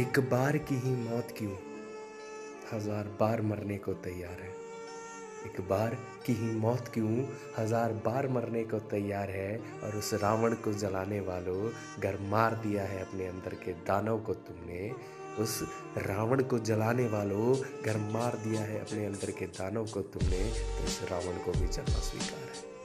एक बार की ही मौत क्यों? हज़ार बार मरने को तैयार है। एक बार की ही मौत क्यों? हज़ार बार मरने को तैयार है और उस रावण को जलाने वालों घर मार दिया है अपने अंदर के दानव को तुमने। उस रावण को जलाने वालों घर मार दिया है अपने अंदर के दानव को तुमने। तो उस रावण को भी जलना स्वीकार है।